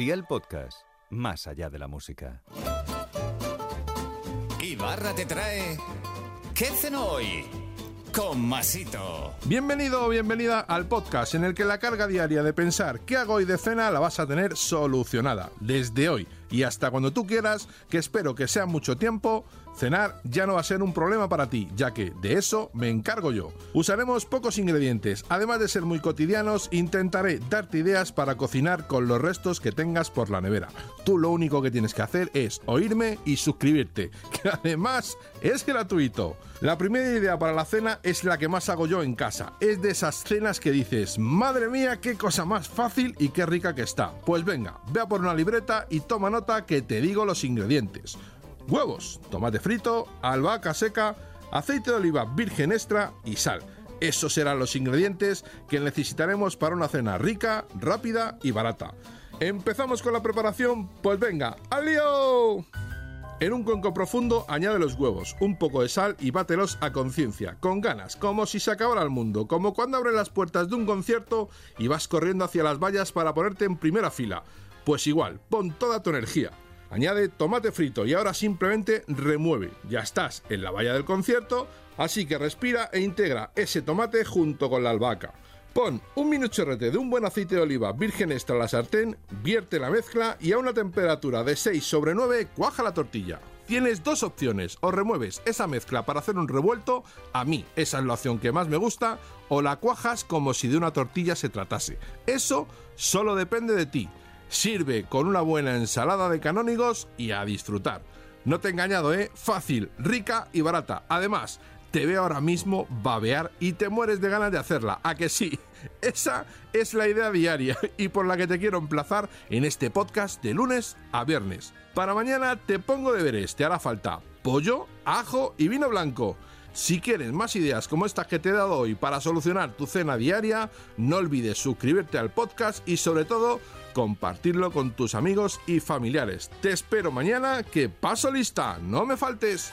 Día el podcast, más allá de la música. Ibarra te trae. ¿Qué cenó hoy? Con Masito. Bienvenido o bienvenida al podcast en el que la carga diaria de pensar qué hago hoy de cena la vas a tener solucionada desde hoy y hasta cuando tú quieras, que espero que sea mucho tiempo, cenar ya no va a ser un problema para ti, ya que de eso me encargo yo. Usaremos pocos ingredientes, además de ser muy cotidianos, intentaré darte ideas para cocinar con los restos que tengas por la nevera. Tú lo único que tienes que hacer es oírme y suscribirte, que además es gratuito. La primera idea para la cena es la que más hago yo en casa. Es de esas cenas que dices, madre mía, qué cosa más fácil y qué rica que está. Pues venga, ve a por una libreta y toma nota que te digo los ingredientes. Huevos, tomate frito, albahaca seca, aceite de oliva virgen extra y sal. Esos serán los ingredientes que necesitaremos para una cena rica, rápida y barata. ¿Empezamos con la preparación? Pues venga, ¡al lío! En un cuenco profundo añade los huevos, un poco de sal y bátelos a conciencia, con ganas, como si se acabara el mundo, como cuando abres las puertas de un concierto y vas corriendo hacia las vallas para ponerte en primera fila. Pues igual, pon toda tu energía. Añade tomate frito y ahora simplemente remueve. Ya estás en la valla del concierto, así que respira e integra ese tomate junto con la albahaca. Pon un minucherrete de un buen aceite de oliva virgen extra la sartén, vierte la mezcla y a una temperatura de 6 sobre 9 cuaja la tortilla. Tienes dos opciones, o remueves esa mezcla para hacer un revuelto, a mí esa es la opción que más me gusta, o la cuajas como si de una tortilla se tratase. Eso solo depende de ti. Sirve con una buena ensalada de canónigos y a disfrutar. No te he engañado, ¿eh? Fácil, rica y barata. Además, te veo ahora mismo babear y te mueres de ganas de hacerla. ¿A que sí? Esa es la idea diaria y por la que te quiero emplazar en este podcast de lunes a viernes. Para mañana te pongo deberes, te hará falta pollo, ajo y vino blanco. Si quieres más ideas como estas que te he dado hoy para solucionar tu cena diaria, no olvides suscribirte al podcast y sobre todo compartirlo con tus amigos y familiares. Te espero mañana, que paso lista, no me faltes.